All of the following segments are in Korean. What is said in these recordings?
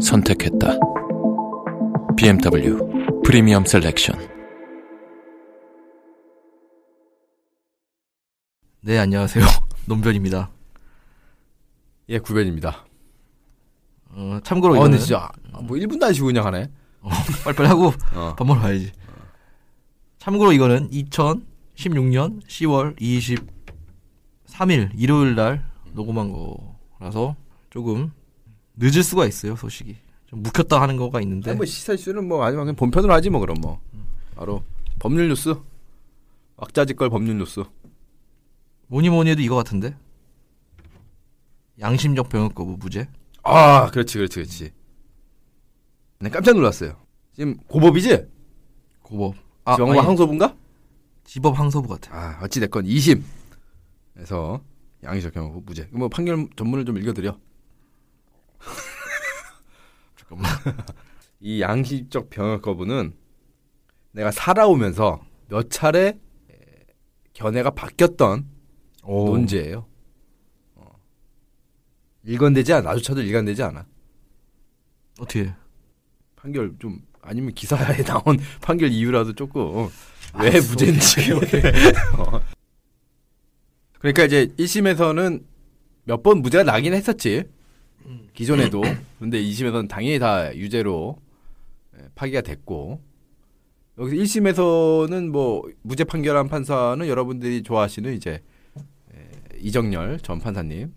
선택했다. BMW Premium Selection. 네, 안녕하세요. 논변입니다. 예, 구변입니다. 어, 참고로 어, 이거는 진짜 아, 뭐 1분도 안 쉬고 그냥 하네. 빨리빨리 하고 어. 밥 먹으러 가야지. 참고로 이거는 2016년 10월 23일 일요일 날 녹음한 거라서 조금 늦을 수가 있어요, 소식이. 좀 묵혔다 하는 거가 있는데 아니, 뭐 시사 이슈는 뭐 마지막 그냥 본편으로 하지 뭐 그럼 뭐. 바로 법률 뉴스. 왁자지껄 법률 뉴스. 뭐니 뭐니 해도 이거 같은데. 양심적 병역 거부 무죄. 아, 그렇지, 그렇지, 그렇지. 네, 깜짝 놀랐어요. 지금 고법이지? 고법. 아, 지방법 아니, 항소부인가? 지법 항소부 같아. 아, 어찌 됐건 2심에서 양의적 경우 무죄. 뭐 판결 전문을 좀 읽어드려. 잠깐만. 이 양식적 병역 거부는 내가 살아오면서 몇 차례 에, 견해가 바뀌었던 논제예요. 어. 일관되지 않아. 나조차도 일관되지 않아. 어떻게? 판결 좀 아니면 기사에 나온 판결 이유라도 조금 왜 무죄인지. 어. 그러니까 이제 1심에서는 몇 번 무죄가 나긴 했었지. 기존에도. 근데 2심에서는 당연히 다 유죄로 예, 파기가 됐고. 여기서 1심에서는 뭐 무죄 판결한 판사는 여러분들이 좋아하시는 이제 예, 이정열 전 판사님.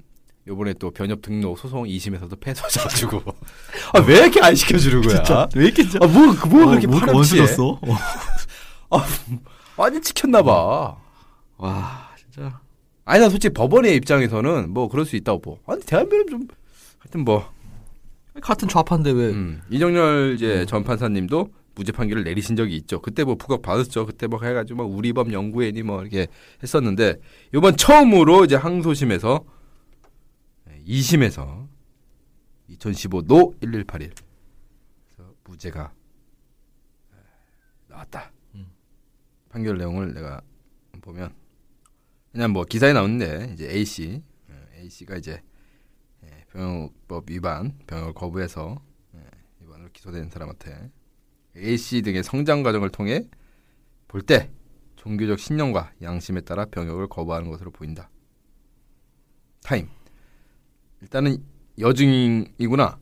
요번에 또 변협 등록 소송 2심에서도 패소하셔가지고 아 왜 이렇게 안 시켜주는 거야? 왜 이렇게 진짜 아뭐 뭐 그렇게 뭐? 원수졌어? 많이 지켰나봐. 와, 진짜. 아니 나 솔직히 법원의 입장에서는 뭐 그럴 수 있다고 보. 아니 대한변협 좀 하여튼 뭐 같은 좌파인데 왜 음, 이정열 이제 전 판사님도 무죄 판결을 내리신 적이 있죠. 그때 뭐 부각 받았죠. 그때 뭐 해가지고 막 우리법 연구회니 뭐 이렇게 했었는데 이번 처음으로 이제 항소심에서 2심에서 2015노 1181 그래서 무죄가 나왔다. 판결 내용을 내가 보면 그냥 뭐 기사에 나오는데 이제 A 씨, A 씨가 이제 예, 병역법 위반, 병역을 거부해서 예, 위반으로 기소된 사람한테 A 씨 등의 성장 과정을 통해 볼 때 종교적 신념과 양심에 따라 병역을 거부하는 것으로 보인다. 타임. 일단은 여증이구나.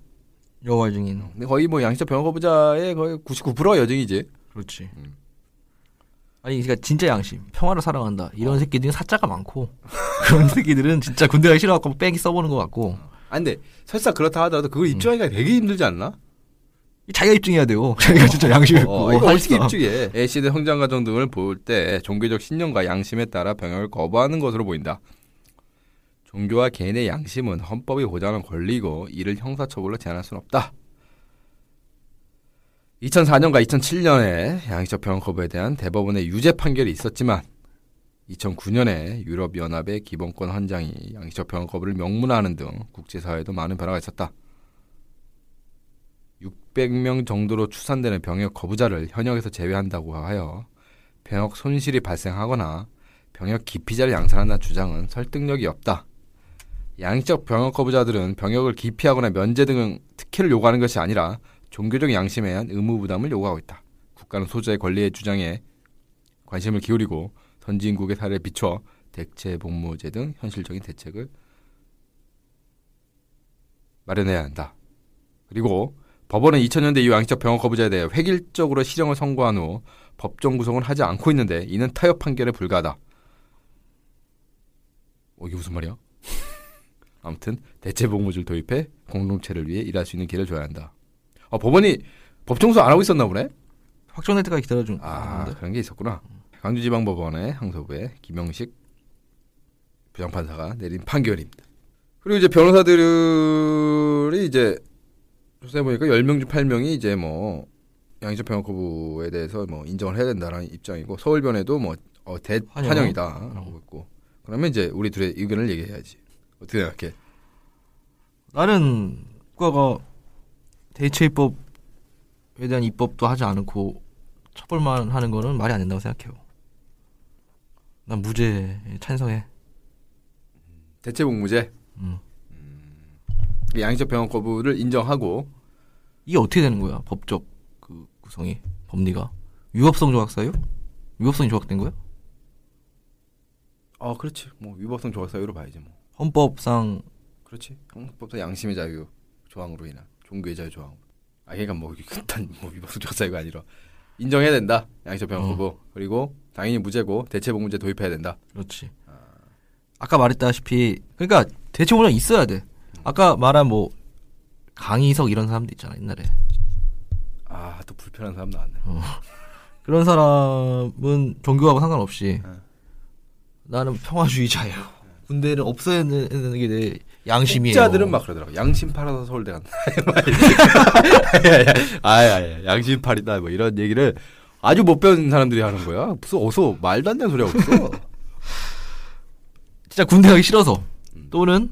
여와 증인. 근데 거의 뭐 양심적 병역 거부자의 거의 99%가 여증이지. 그렇지. 음. 아니, 그러니까 진짜 양심, 평화를 사랑한다. 이런 새끼들은 사자가 많고 그런 새끼들은 진짜 군대 가기 싫어갖고 뺑이 써보는 것 같고 아 근데 설사 그렇다 하더라도 그걸 입증하기가 되게 힘들지 않나? 자기가 입증해야 돼요. 자기가 진짜 양심 있고 어, 이거 어떻게. 입증해? A 씨의 성장 과정 등을 볼 때 종교적 신념과 양심에 따라 병역을 거부하는 것으로 보인다. 종교와 개인의 양심은 헌법이 보장하는 권리고 이를 형사처벌로 제한할 수는 없다. 2004년과 2007년에 양식적 병역 거부에 대한 대법원의 유죄 판결이 있었지만 2009년에 유럽연합의 기본권 헌장이 양식적 병역 거부를 명문화하는 등 국제사회에도 많은 변화가 있었다. 600명 정도로 추산되는 병역 거부자를 현역에서 제외한다고 하여 병역 손실이 발생하거나 병역 기피자를 양산한다는 주장은 설득력이 없다. 양적 병역 거부자들은 병역을 기피하거나 면제 등 특혜를 요구하는 것이 아니라 종교적 양심에 의한 의무 부담을 요구하고 있다. 국가는 소수의 권리의 주장에 관심을 기울이고 선진국의 사례를 비춰 대체 복무제 등 현실적인 대책을 마련해야 한다. 그리고 법원은 2000년대 이후 양식적 병역 거부자에 대해 획일적으로 실형을 선고한 후 법정 구속은 하지 않고 있는데 이는 타협 판결에 불과하다. 어, 이게 무슨 말이야? 아무튼 대체 복무제를 도입해 공동체를 위해 일할 수 있는 기회를 줘야 한다. 아, 법원이 법정수 안 하고 있었나 보네? 확정될 때까지 기다려준 아 건데. 그런 게 있었구나. 광주지방법원의 항소부의 김영식 부장판사가 내린 판결입니다. 그리고 이제 변호사들이 이제 조사해 보니까 10명 중 8명이 이제 뭐 양희철 병역 거부에 대해서 뭐 인정을 해야 된다라는 입장이고 서울변에도 뭐 어, 대 환영. 환영이다라고 있고 그러면 이제 우리 둘의 의견을 얘기해야지 어떻게 생각해? 나는 국가가 대체입법에 대한 입법도 하지 않고 처벌만 하는 거는 말이 안 된다고 생각해요. 난 무죄에 찬성해. 대체복무제 음. 양희철 병역 거부를 인정하고 이게 어떻게 되는 거야? 법적 그 구성이 법리가 위법성 조각 사유? 위법성이 조각된 거야? 아 그렇지 뭐 위법성 조각 사유로 봐야지 뭐 헌법상 그렇지 형법상 양심의 자유 조항으로 인한 종교의 자유 조항 아 그러니까 뭐 일단 뭐 위법성 조각 사유가 아니라 인정해야 된다 양희철 병역 어. 거부 그리고 당연히 무죄고 대체복무제 도입해야 된다 그렇지. 아까 말했다시피 그러니까 대체보장 있어야 돼. 아까 말한 뭐 강희석 이런 사람도 있잖아 옛날에. 아 또 불편한 사람 나왔네 그런 사람은 종교하고 상관없이 네. 나는 평화주의자예요. 군대를 없애야 되는 게 내 양심이에요. 자들은 막 그러더라고 양심 팔아서 서울대 간다 아야 양심 팔이다 뭐 이런 얘기를 아주 못 배운 사람들이 하는 거야 무슨 어서 말도 안 되는 소리 하고 있어 진짜 군대 가기 싫어서 음. 또는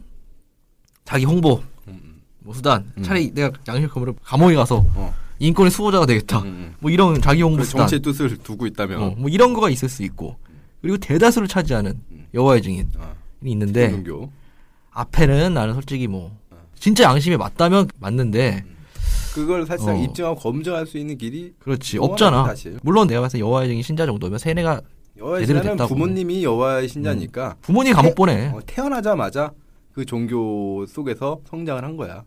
자기 홍보 음, 뭐 수단 음. 차라리 내가 양심 검으로 감옥에 가서 어. 인권의 수호자가 되겠다. 음, 음. 뭐 이런 자기 홍보 수단. 정치의 뜻을 두고 있다면 어, 뭐 이런 거가 있을 수 있고 그리고 대다수를 차지하는 음. 여호와의 증인이 어, 있는데 종교 앞에는 나는 솔직히 뭐 진짜 양심에 맞다면 맞는데 그걸 사실상 어. 입증하고 검증할 수 있는 길이 그렇지 영원하지, 없잖아. 사실. 물론 내가 봤을 때 여호와의 증인 신자 정도면 세뇌가 여호와의 제대로 신자는. 음. 부모님이 여호와의 신자니까 부모님 감옥 보내. 어, 태어나자마자 그 종교 속에서 성장을 한 거야.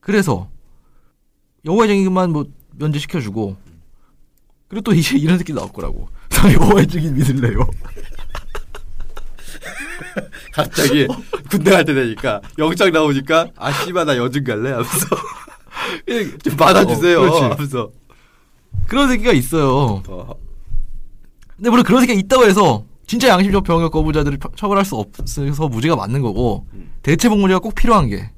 그래서 여호와의 증인만 뭐 면제시켜주고 그리고 또 이제 이런 새끼 나올 거라고. 나 여호와의 증인 믿을래요. 갑자기 군대 갈 때 되니까 영장 나오니까 아 씨발 나 여중 갈래 하면서 좀 받아주세요 어. 하면서 그런 새끼가 있어요. 어, 근데 물론 그런 새끼가 있다고 해서 진짜 양심적 병역 거부자들을 처- 처벌할 수 없어서 무죄가 맞는 거고 음. 대체복무제가 꼭 필요한 게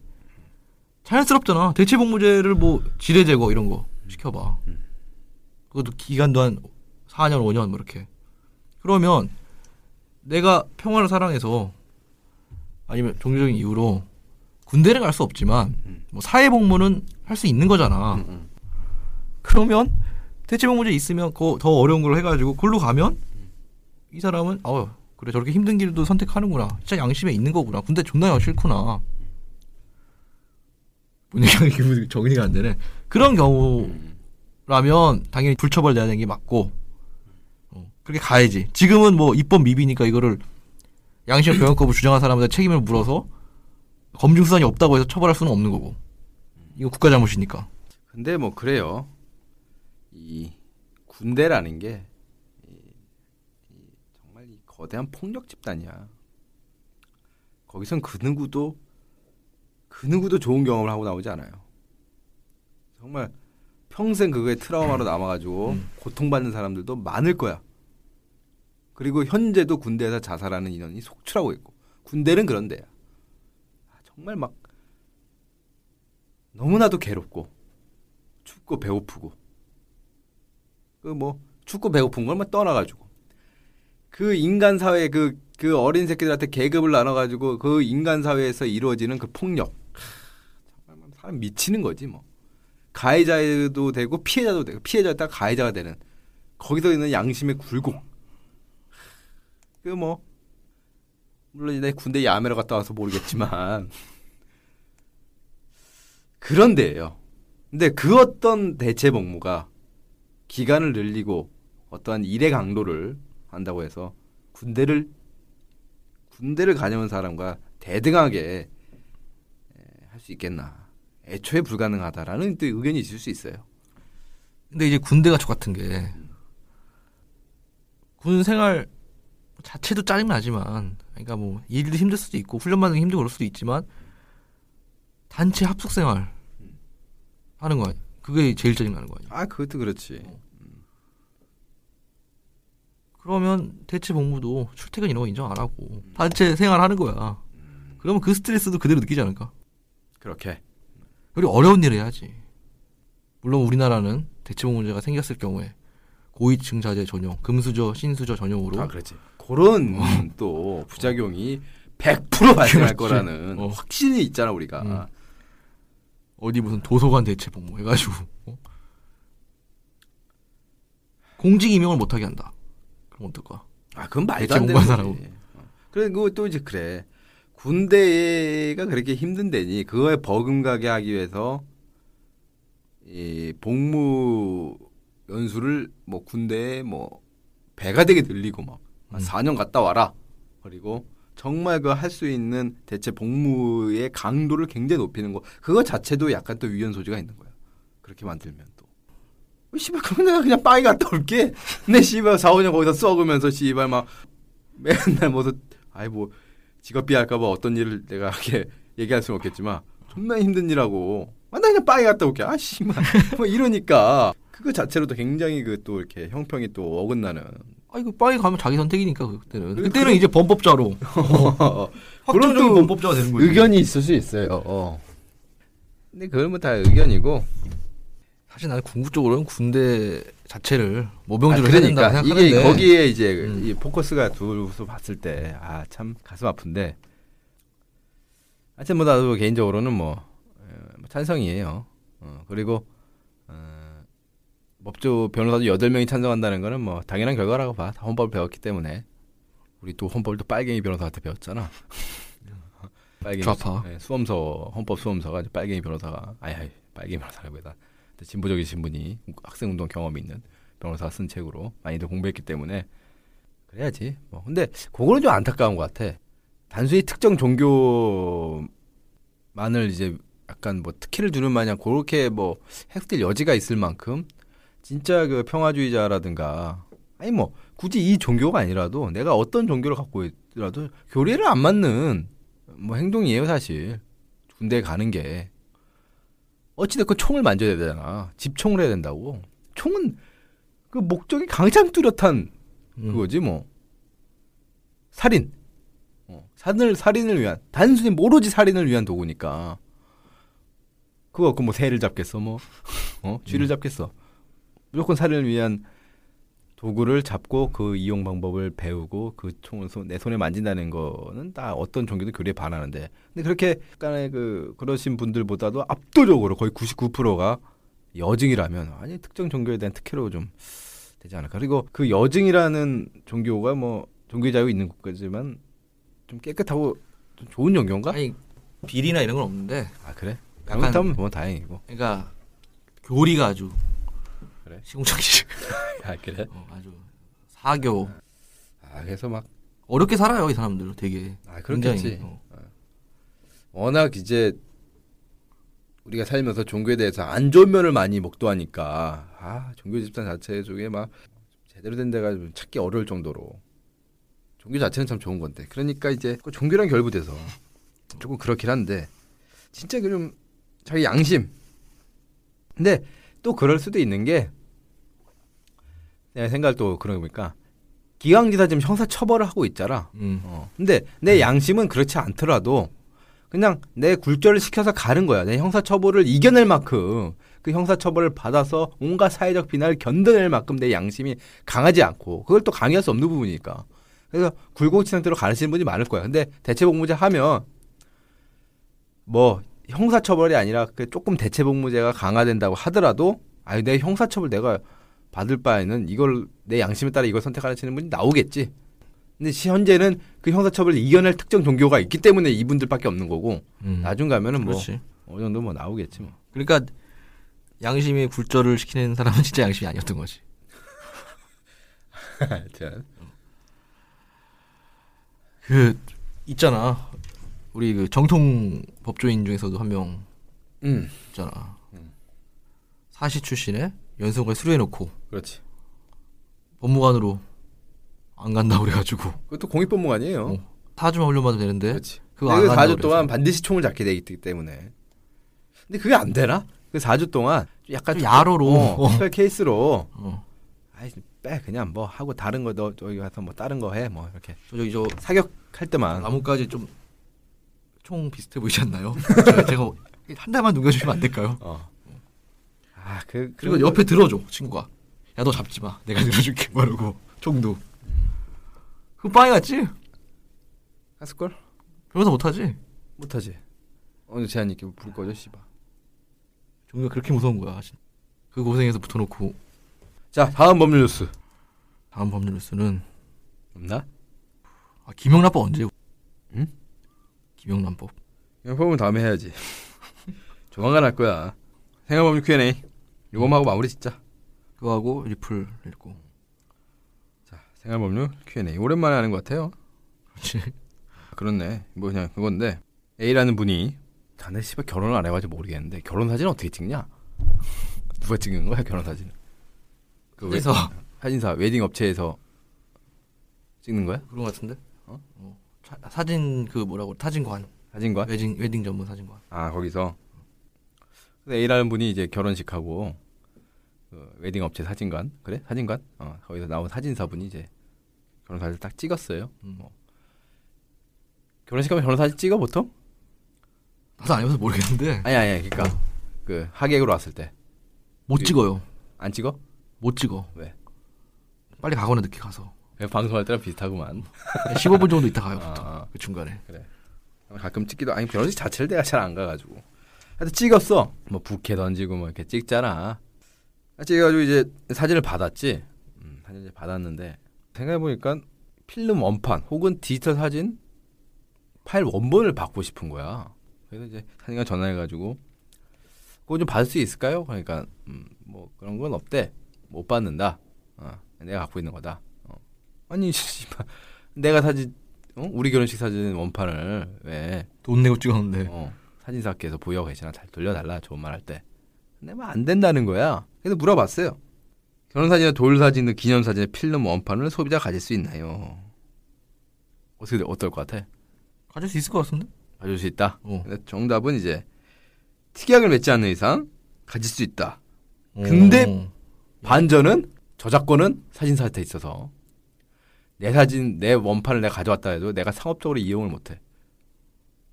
자연스럽잖아. 대체복무제를 뭐 지뢰 제거 이런 거 시켜봐. 음. 그것도 기간도 한 4년 5년 뭐 이렇게. 그러면 내가 평화를 사랑해서 아니면 종교적인 이유로 군대를 갈 수 없지만 음. 뭐 사회 복무는 할 수 있는 거잖아. 음, 음. 그러면 대체 복무제 있으면 그거 더 어려운 걸 해가지고 그걸로 가면 이 사람은 어 그래 저렇게 힘든 길도 선택하는구나 진짜 양심에 있는 거구나 군대 존나 양 싫구나 기분이 정리가 안 되네 그런 경우라면 당연히 불처벌 돼야 되는 게 맞고 어, 그렇게 가야지 지금은 뭐 입법 미비니까 이거를 양심 병역 거부 주장한 사람한테 책임을 물어서 검증 수단이 없다고 해서 처벌할 수는 없는 거고 이거 국가 잘못이니까 근데 뭐 그래요. 이 군대라는 게 정말 이 거대한 폭력 집단이야. 거기선 그 누구도 그 누구도 좋은 경험을 하고 나오지 않아요. 정말 평생 그거에 트라우마로 남아가지고 음. 고통받는 사람들도 많을 거야. 그리고 현재도 군대에서 자살하는 인원이 속출하고 있고. 군대는 그런 데야. 아, 정말 막 너무나도 괴롭고 춥고 배고프고. 그 뭐 춥고 배고픈 걸만 떠나가지고. 그 인간 사회 그그 어린 새끼들한테 계급을 나눠가지고 그 인간 사회에서 이루어지는 그 폭력. 하, 정말 사람 미치는 거지 뭐. 가해자도 되고 피해자도 되고 피해자였다가 가해자가 되는 거기서 있는 양심의 굴곡 그 뭐 물론 이제 군대 야매로 갔다 와서 모르겠지만 그런 데예요. 근데 그 어떤 대체 복무가 기간을 늘리고 어떠한 일의 강도를 한다고 해서 군대를 군대를 가져온 사람과 대등하게 할 수 있겠나? 애초에 불가능하다라는 또 의견이 있을 수 있어요. 근데 이제 군대 가 족 같은 게 군 생활 자체도 짜증 나지만 그러니까 뭐 일도 힘들 수도 있고 훈련 받는 게 힘들고 그럴 수도 있지만 단체 합숙 생활 하는 거 아니야? 그게 제일 짜증 나는 거 아니야? 아, 그것도 그렇지. 그러면 대체 복무도 출퇴근 이런 거 인정 안 하고 단체 생활 하는 거야. 그러면 그 스트레스도 그대로 느끼지 않을까? 그렇게. 그리고 어려운 일을 해야지. 물론 우리나라는 대체 복무제가 생겼을 경우에 고위층 자재 전용, 금수저, 신수저 전용으로 아 그런 또 부작용이 100% 발생할 그렇지. 거라는 어. 확신이 있잖아 우리가. 음. 어디 무슨 도서관 대체 복무 해가지고 어? 공직 임용을 못하게 한다. 그럼 어떨까? 아 그건 말도 안 대체 되는. 거지. 어. 그리고 또 이제 그래. 군대가 그렇게 힘든데니 그거에 버금가게 하기 위해서 이 복무 연수를 뭐 군대에 뭐 배가 되게 늘리고 막 음. 4년 갔다 와라. 그리고 정말 그 할 수 있는 대체 복무의 강도를 굉장히 높이는 거. 그거 자체도 약간 또 위헌 소지가 있는 거야. 그렇게 만들면 또. 어, 씨발 그럼 내가 그냥 빵이 갔다 올게. 내 씨발 4, 5년 거기서 썩으면서 씨발 막 맨날 무슨 아이 뭐 직업 비 할까봐 어떤 일을 내가 이렇게 얘기할 수는 없겠지만 존나 힘든 일하고 아, 나 그냥 빵이 갔다 올게. 아 씨발 뭐 이러니까 그거 자체로도 굉장히 그 또 이렇게 형평이 또 어긋나는 아 이거 빠이 가면 자기 선택이니까 그때는. 그- 그때는 그런- 이제 범법자로 확정적인 또 범법자가 되는 거지. 의견이 있을 수 있어요. 어. 근데 그건 뭐다 의견이고. 사실 나는 궁극적으로는 군대 자체를 아, 모병제로 해야 그러니까 생각하는데 이게 거기에 이제 음. 이 포커스가 두서 봤을 때 아 참 가슴 아픈데. 하여튼 뭐 나도 개인적으로는 뭐, 어, 뭐 찬성이에요. 어, 그리고 어, 법조 변호사도 8명이 찬성한다는 거는 뭐 당연한 결과라고 봐. 다 헌법을 배웠기 때문에. 우리 또 헌법을 또 빨갱이 변호사한테 배웠잖아. 빨갱이 좌파. 수, 네, 수험서 헌법 수험서가 빨갱이 변호사가 아니 빨갱이 변호사라고다. 진보적이신 분이 학생 운동 경험이 있는 변호사가 쓴 책으로 많이들 공부했기 때문에 그래야지. 뭐 근데 그거는 좀 안타까운 것 같아. 단순히 특정 종교만을 이제 약간 뭐 특혜를 주는 마냥 그렇게 뭐 해석될 여지가 있을 만큼 진짜 그 평화주의자라든가 아니 뭐 굳이 이 종교가 아니라도 내가 어떤 종교를 갖고 있더라도 교리를 안 맞는 뭐 행동이에요 사실. 군대 가는 게. 어찌됐건 총을 만져야 되잖아. 집총을 해야 된다고. 총은 그 목적이 가장 뚜렷한 음. 그거지 뭐. 살인. 어, 살인을 살인을 위한 단순히 오로지 살인을 위한 도구니까. 그거 그 뭐 새를 잡겠어 뭐. 어? 쥐를 음. 잡겠어 무조건 살인을 위한 도구를 잡고 그 이용 방법을 배우고 그 총을 손, 내 손에 만진다는 거는 다 어떤 종교도 교리에 반하는데 근데 그렇게 약간의 그 그러신 분들보다도 압도적으로 거의 99%가 여증이라면 아니 특정 종교에 대한 특혜로 좀 되지 않을까 그리고 그 여증이라는 종교가 뭐 종교 자유 있는 국가지만 좀 깨끗하고 좀 좋은 종교인가? 아니 비리나 이런 건 없는데 아 그래? 약간- 뭐 다행이고 그러니까 교리가 아주 그래? 시궁창시 아 그래? 어, 아주 사교 아 그래서 막 어렵게 살아요 이 사람들 되게 아, 그렇겠지. 굉장히, 어. 워낙 이제 우리가 살면서 종교에 대해서 안 좋은 면을 많이 목도하니까 아 종교 집단 자체 쪽에 막 제대로 된 데가 좀 찾기 어려울 정도로 종교 자체는 참 좋은 건데 그러니까 이제 그 종교랑 결부돼서 조금 그렇긴 한데 진짜 그 좀 자기 양심 근데 또 그럴 수도 있는 게 그런 거 보니까 기강지사 지금 형사 처벌을 하고 있잖아 음. 어. 근데 내 양심은 그렇지 않더라도 그냥 내 굴절을 시켜서 가는 거야. 내 형사 처벌을 이겨낼 만큼 그 형사 처벌을 받아서 온갖 사회적 비난을 견뎌낼 만큼 내 양심이 강하지 않고 그걸 또 강요할 수 없는 부분이니까. 그래서 굴곡지 상태로 가르치는 분이 많을 거야. 근데 대체복무제 하면 뭐 형사 처벌이 아니라 그 조금 대체복무제가 강화된다고 하더라도 아니 내 형사 처벌 내가 받을 바에는 이걸 내 양심에 따라 이걸 선택하시는 분이 나오겠지. 근데 시- 현재는 그 형사처벌을 이겨낼 특정 종교가 있기 때문에 이분들밖에 없는 거고 음. 나중 가면은 뭐 그렇지. 어느 정도 뭐 나오겠지 뭐. 그러니까 양심이 굴절을 시키는 사람은 진짜 양심이 아니었던 거지. 하여튼 그 있잖아. 우리 그 정통 법조인 중에서도 한명 음 있잖아. 음. 사시 출신에 연수원까지 수료해놓고 그렇지. 법무관으로 안 간다 그래가지고 그것도 공익법무관이에요. 어, 사주만 훈련받으면 되는데 그렇지. 그거 안그 간다고 4주 동안 그래서. 반드시 총을 잡게 되기 때문에. 근데 그게 안 되나? 그 4주 동안 좀 약간 좀 야로로. 어, 특별 케이스로 어. 아이 빼 그냥 뭐 하고 다른 거 너 저기 가서 뭐 다른 거 해 뭐 이렇게 저 저기 저 사격 할 때만 나뭇가지 좀 총 비슷해 보이지 않나요? 저- 제가 한 달만 넘겨주시면 안 될까요? 어. 아, 그 그리고 옆에 들어줘 친구가. 야 너 잡지 마. 내가 들어줄게. 말하고 총도. 그 빵이 같지? 했을 걸? 변호사 못하지? 못하지. 오늘 제한 있게 불 꺼져 씨발. 종류가 그렇게 무서운 거야. 진짜. 그 고생해서 붙어놓고 자, 다음 법률 뉴스. 다음 법률 뉴스는 없나? 아, 김영란법 언제? 응? 김영란법. 이거 법은 다음에 해야지. 조만간 할 거야. 생활법률 Q&A. 이거만 하고 마무리 짓자. 그거 하고 리플 읽고. 자, 생활법률 Q&A. 오랜만에 하는 것 같아요. 그렇지. 그렇네. 뭐 그냥 그건데 A라는 분이 자네 씨발 결혼을 안 해가지고 모르겠는데 결혼 사진 어떻게 찍냐? 누가 찍는 거야 결혼 사진? 그 웨- 그래서 사진사 웨딩 업체에서 찍는 거야? 그런 것 같은데? 어? 어. 사, 사진 그 뭐라고 사진관 사진관? 웨딩 웨딩 전문 사진관. 아 거기서 근데 A라는 분이 이제 결혼식하고 그 웨딩 업체 사진관 그래 사진관 어 거기서 나온 사진사분이 이제 결혼 사진 딱 찍었어요. 음. 뭐. 결혼식 하면 결혼 사진 찍어 보통? 나도 안 해봐서 모르겠는데 아니 아니 그러니까 그 하객으로 왔을 때안못 찍어요. 찍어? 못 찍어. 왜? 빨리 가거나 늦게 가서. 방송할 때랑 비슷하구만. 15분 정도 있다 가요 보통. 아, 그 중간에. 가끔 찍기도 아니 결혼식 자체를 내가 잘 안 가가지고. 하여튼 찍었어. 뭐 부케 던지고 뭐 이렇게 찍잖아. 찍어가지고 이제 사진을 받았지. 음, 사진을 받았는데 생각해 보니까 필름 원판 혹은 디지털 사진 파일 원본을 받고 싶은 거야. 그래서 이제 사진관 전화해가지고 그거 좀 받을 수 있을까요? 그러니까 음, 뭐 그런 건 없대. 못 받는다. 어, 내가 갖고 있는 거다. 어. 아니 씨발 내가 사진 어? 우리 결혼식 사진 원판을 왜 돈 내고 찍었는데. 어, 사진사께서 보여 계시나 잘 돌려달라 좋은 말 할 때. 근데 뭐 안 된다는 거야. 그래서 물어봤어요. 결혼사진이나 돌사진 등 기념사진의 필름 원판을 소비자 가질 수 있나요? 어떻게 돼? 어떨 것 같아? 가질 수 있을 것 같은데? 가질 수 있다. 어. 근데 정답은 이제 특약을 맺지 않는 이상 가질 수 있다. 근데 어. 반전은 저작권은 사진사한테 있어서 내 사진 내 원판을 내가 가져왔다 해도 내가 상업적으로 이용을 못해.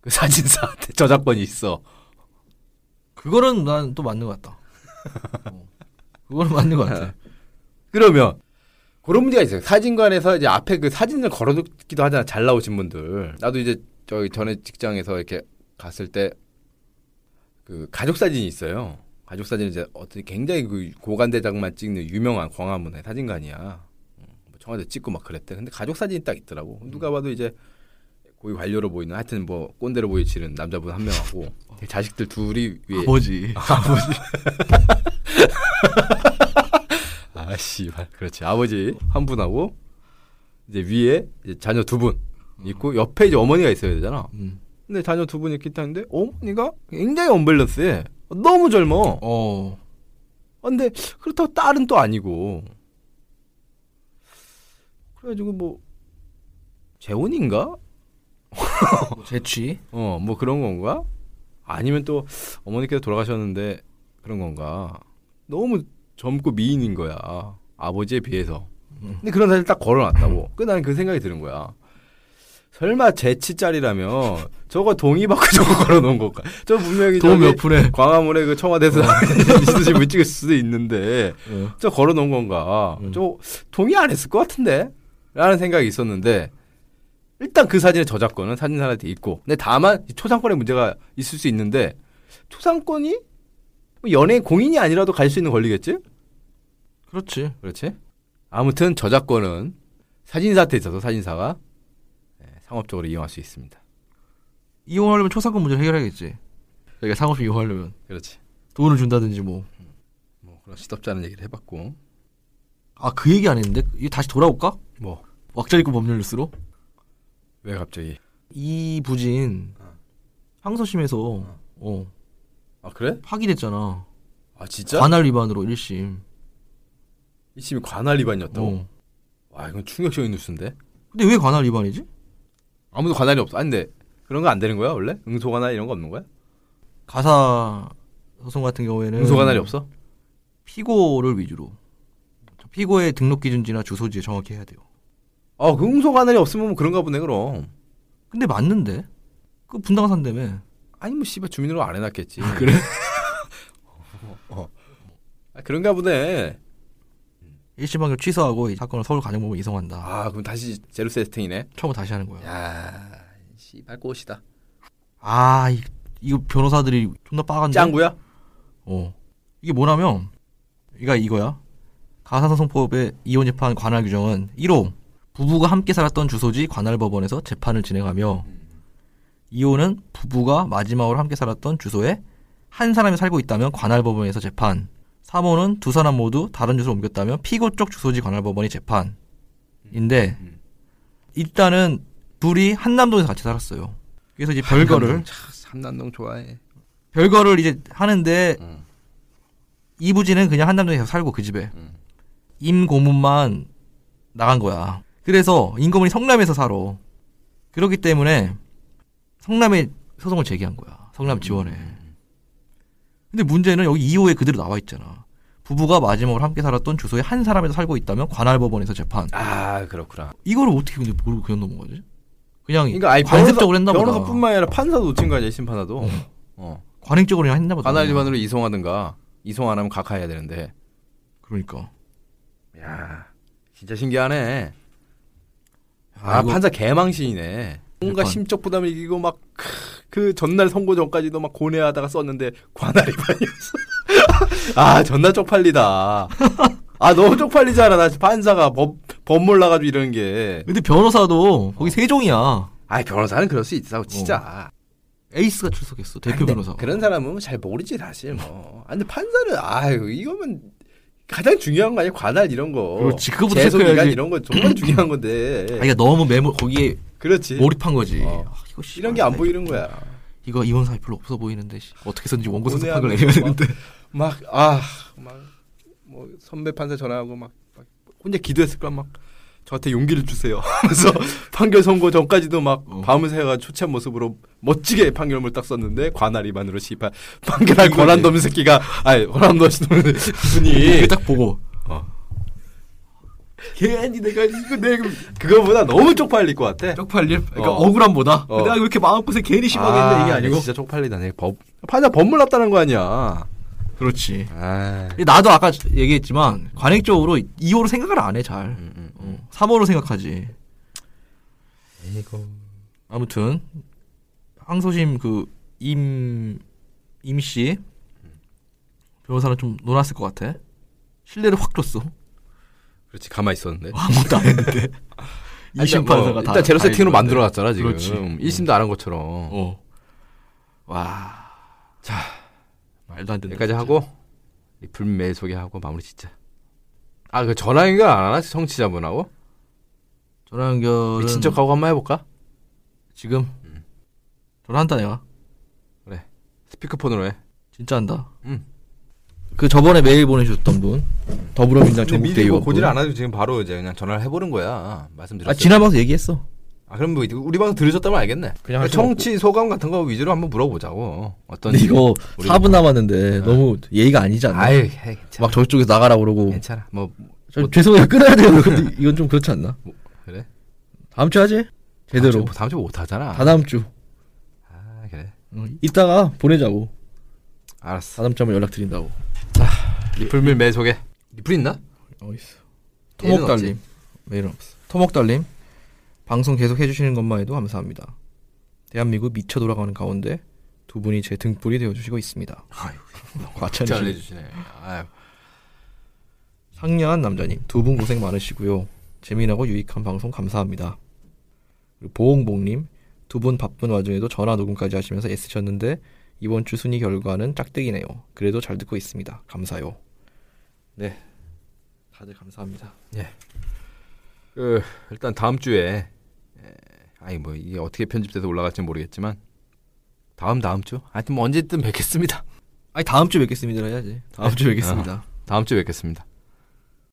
그 사진사한테 저작권이 있어. 그거는 난 또 맞는 것 같다. 어. 그거는 맞는 것 같아. 그러면 그런 문제가 있어요. 사진관에서 이제 앞에 그 사진을 걸어두기도 하잖아. 잘 나오신 분들. 나도 이제 저기 전에 직장에서 이렇게 갔을 때 그 가족 사진이 있어요. 가족 사진은 이제 어떤 굉장히 그 고관대장만 찍는 유명한 광화문의 사진관이야. 음, 뭐 청와대 찍고 막 그랬대. 근데 가족 사진이 딱 있더라고. 누가 봐도 이제 고위 관료로 보이는 하여튼 뭐 꼰대로 보이시는 남자분 한 명하고 자식들 둘이 위에 아버지. 아, 씨발. 그렇지. 아버지 한 분하고 이제 위에 이제 자녀 두 분 있고 옆에 이제 어머니가 있어야 되잖아. 음. 근데 자녀 두 분 이렇게 있다는데 어머니가 굉장히 언밸런스해. 너무 젊어. 어. 근데 그렇다고 딸은 또 아니고. 그래가지고 뭐 재혼인가? 뭐 재취. 어, 뭐 그런 건가? 아니면 또 어머니께서 돌아가셨는데 그런 건가? 너무 젊고 미인인 거야. 아버지에 비해서. 음. 근데 그런 사실 딱 걸어놨다고. 그 나는 그 생각이 드는 거야. 설마 제치짜리라면 저거 동의받고 저거 걸어놓은 걸까? 저 분명히 돈 저기 몇 푼에. 광화문에 그 청와대에서 미스집을 찍을 수도 있는데 어. 저 걸어놓은 건가? 음. 저 동의 안 했을 것 같은데? 라는 생각이 있었는데 일단 그 사진의 저작권은 사진사한테 있고 근데 다만 초상권의 문제가 있을 수 있는데 초상권이 뭐 연예인 공인이 아니라도 갈 수 있는 권리겠지? 그렇지. 그렇지? 아무튼 저작권은 사진사한테 있어서 사진사가 네, 상업적으로 이용할 수 있습니다. 이용하려면 초상권 문제 해결해야겠지. 그러니까 상업적 이용하려면 그렇지. 돈을 준다든지 뭐. 뭐 그런 시덥지 않은 얘기를 해봤고 아 그 얘기 안 했는데 이게 다시 돌아올까? 뭐왜 왁자리꾼 법률 뉴스로 갑자기 이 부진 어. 항소심에서 어 아 그래? 파기됐잖아. 아 진짜? 관할 위반으로 1심. 이 심이 관할 위반이었다고? 어. 와 이건 충격적인 뉴스인데 근데 왜 관할 위반이지? 아무도 관할이 없어. 아니 근데 그런 거 안 되는 거야 원래? 응소 관할 이런 거 없는 거야? 가사 소송 같은 경우에는 응소 관할이 없어? 피고를 위주로 피고의 등록 기준지나 주소지 정확히 해야 돼요. 아, 그 응소 관할이 없으면 뭐 그런가 보네 그럼. 근데 맞는데 그 분당 산다며 아니 뭐 씨발 주민으로 안 해놨겠지. 그래? 어. 아, 그런가 보네. 1심 판결 취소하고 이 사건을 서울 가정법원 이송한다. 아 그럼 다시 제로 세팅이네. 처음부터 다시 하는 거야. 야, 씨발 꽃이다. 아, 이, 이거 변호사들이 존나 빠간데. 짱구야? 어. 이게 뭐냐면, 이가 이거야. 가산소송법의 이혼 재판 관할 규정은 1호 부부가 함께 살았던 주소지 관할 법원에서 재판을 진행하며 2호는 부부가 마지막으로 함께 살았던 주소에 한 사람이 살고 있다면 관할 법원에서 재판. 3호는 두 사람 모두 다른 주소로 옮겼다면 피고 쪽 주소지 관할 법원이 재판인데 음. 일단은 둘이 한남동에서 같이 살았어요. 그래서 이제 별거를 삼남동 좋아해. 별거를 이제 하는데 음. 이부지는 그냥 한남동에서 살고 그 집에 음. 임고문만 나간 거야. 그래서 임고문이 성남에서 살아. 그렇기 때문에 성남에 소송을 제기한 거야. 성남 지원에. 근데 문제는 여기 2호에 그대로 나와 있잖아. 부부가 마지막으로 함께 살았던 주소에 한 사람에서 살고 있다면 관할 법원에서 재판. 아 그렇구나. 이거를 어떻게 근데 모르고 그냥 넘어가지? 그냥 그러니까 아니 관습적으로 했나 보다. 변호사뿐만 아니라 판사도 놓친 거 아니야 심판사도. 어. 어. 관행적으로 그냥 했나 보다. 관할 위반으로 이송하든가 이송 안 하면 각하해야 되는데. 그러니까. 야, 진짜 신기하네. 아, 아, 판사 개망신이네. 뭔가 재판. 심적 부담을 이기고 막 그 전날 선고 전까지도 막 고뇌하다가 썼는데 관할 위반이었어. 아, 전날 쪽팔리다. 아, 너무 쪽팔리잖아. 나 판사가 법, 법 몰라가지고 이러는 게. 근데 변호사도 거기 세종이야. 아, 변호사는 그럴 수 있다고 진짜. 에이스가 출석했어. 대표 근데 변호사. 그런 사람은 잘 모르지 사실 뭐. 아, 근데 판사는 아유 이거면 가장 중요한 거 아니야 관할 이런 거. 그렇지, 그거부터 체크해야지. 이런 거 정말 중요한 건데. 아, 이게 너무 메모 거기에 그렇지. 몰입한 거지. 어. 아, 이거 씨, 이런 게 안 보이는 거야. 이거 이혼 사유 별로 없어 보이는데 씨. 어떻게 해서든지 원고 선택을 내려야 되는데. 막아막뭐 선배 판사 전화하고 막, 막 혼자 기도했을 거야 막 저한테 용기를 주세요 하면서 판결 선고 전까지도 막 어. 밤을 새가 초췌한 모습으로 멋지게 판결문을 딱 썼는데 관할 위반으로 씨발 판결할 이거지. 권한 없는 새끼가 아니 권한 없는 분이 딱 보고 어. 괜히 내가 이거 내가 그거보다 너무 쪽팔릴 것 같아. 쪽팔릴 그러니까 어. 억울함보다 어. 내가 이렇게 마음고생 괜히 심하게 했는데 이게 아니고 진짜 쪽팔리다. 내가 법 판사 법물 났다는 거 아니야. 그렇지. 아. 근데 나도 아까 얘기했지만 관행적으로 2호로 생각을 안 해 잘. 음, 음, 3호로 생각하지. 이거 아무튼 항소심 그 임 임씨 변호사는 좀 놀았을 것 같아. 신뢰를 확 줬어. 그렇지 가만히 있었는데. 아무것도 안 했는데. 이심 뭐, 판사가 다 일단 제로 다 세팅으로. 만들어놨잖아 지금. 그렇지. 1심도 안 한 것처럼. 어. 와. 자 말도 안 된다. 여기까지 진짜. 하고 불매 소개하고 마무리 짓자. 아그 전화 연결 안 하나 청취자분하고 전화 연결은 미친 척하고 한번 해볼까? 지금 전화한다 내가. 스피커폰으로 해. 진짜 한다. 응. 그 저번에 메일 보내주셨던 분 더불어민주당 전국대 의원. 고지를 안 하고 지금 바로 이제 그냥 전화를 해보는 거야. 말씀드렸어요. 아 지난 방송 얘기했어. 아 그럼 뭐 우리 방송 들으셨다면 알겠네. 그냥 할 청취 소감 같은 거 위주로 한번 물어보자고. 어떤 근데 이거 우리- 4분 남았는데 너무 예의가 아니지 않나? 아유. 막 저쪽에서 나가라 그러고. 괜찮아. 뭐 저, 죄송해요 끊어야 돼요. 이건 좀 그렇지 않나? 그래. 다음 주 하지? 제대로. 다음 주, 다음 주 못하잖아. 다 다음 주. 아 그래. 어, 이따가 보내자고. 알았어. 다음 주 한번 연락 드린다고. 리플밀 매 소개. 리플 있나? 어딨어? 메일은 토목달님. 메일은 없어. 토목달님. 방송 계속 해주시는 것만 해도 감사합니다. 대한민국 미쳐 돌아가는 가운데 두 분이 제 등불이 되어주시고 있습니다. 아유, 과찬이 잘 해주시네. 아유. 상냥한 남자님 두 분 고생 많으시고요. 재미나고 유익한 방송 감사합니다. 보홍봉님 두 분 바쁜 와중에도 전화 녹음까지 하시면서 애쓰셨는데 이번 주 순위 결과는 짝대기네요. 그래도 잘 듣고 있습니다. 감사요. 네, 다들 감사합니다. 그 일단 다음 주에 에, 아니 뭐 이게 어떻게 편집돼서 올라갈지 는 모르겠지만 다음 다음 주 하여튼 뭐 언제든 뵙겠습니다. 아니 다음 주 뵙겠습니다 해야지. 다음 주 뵙겠습니다. 다음 주에 뵙겠습니다.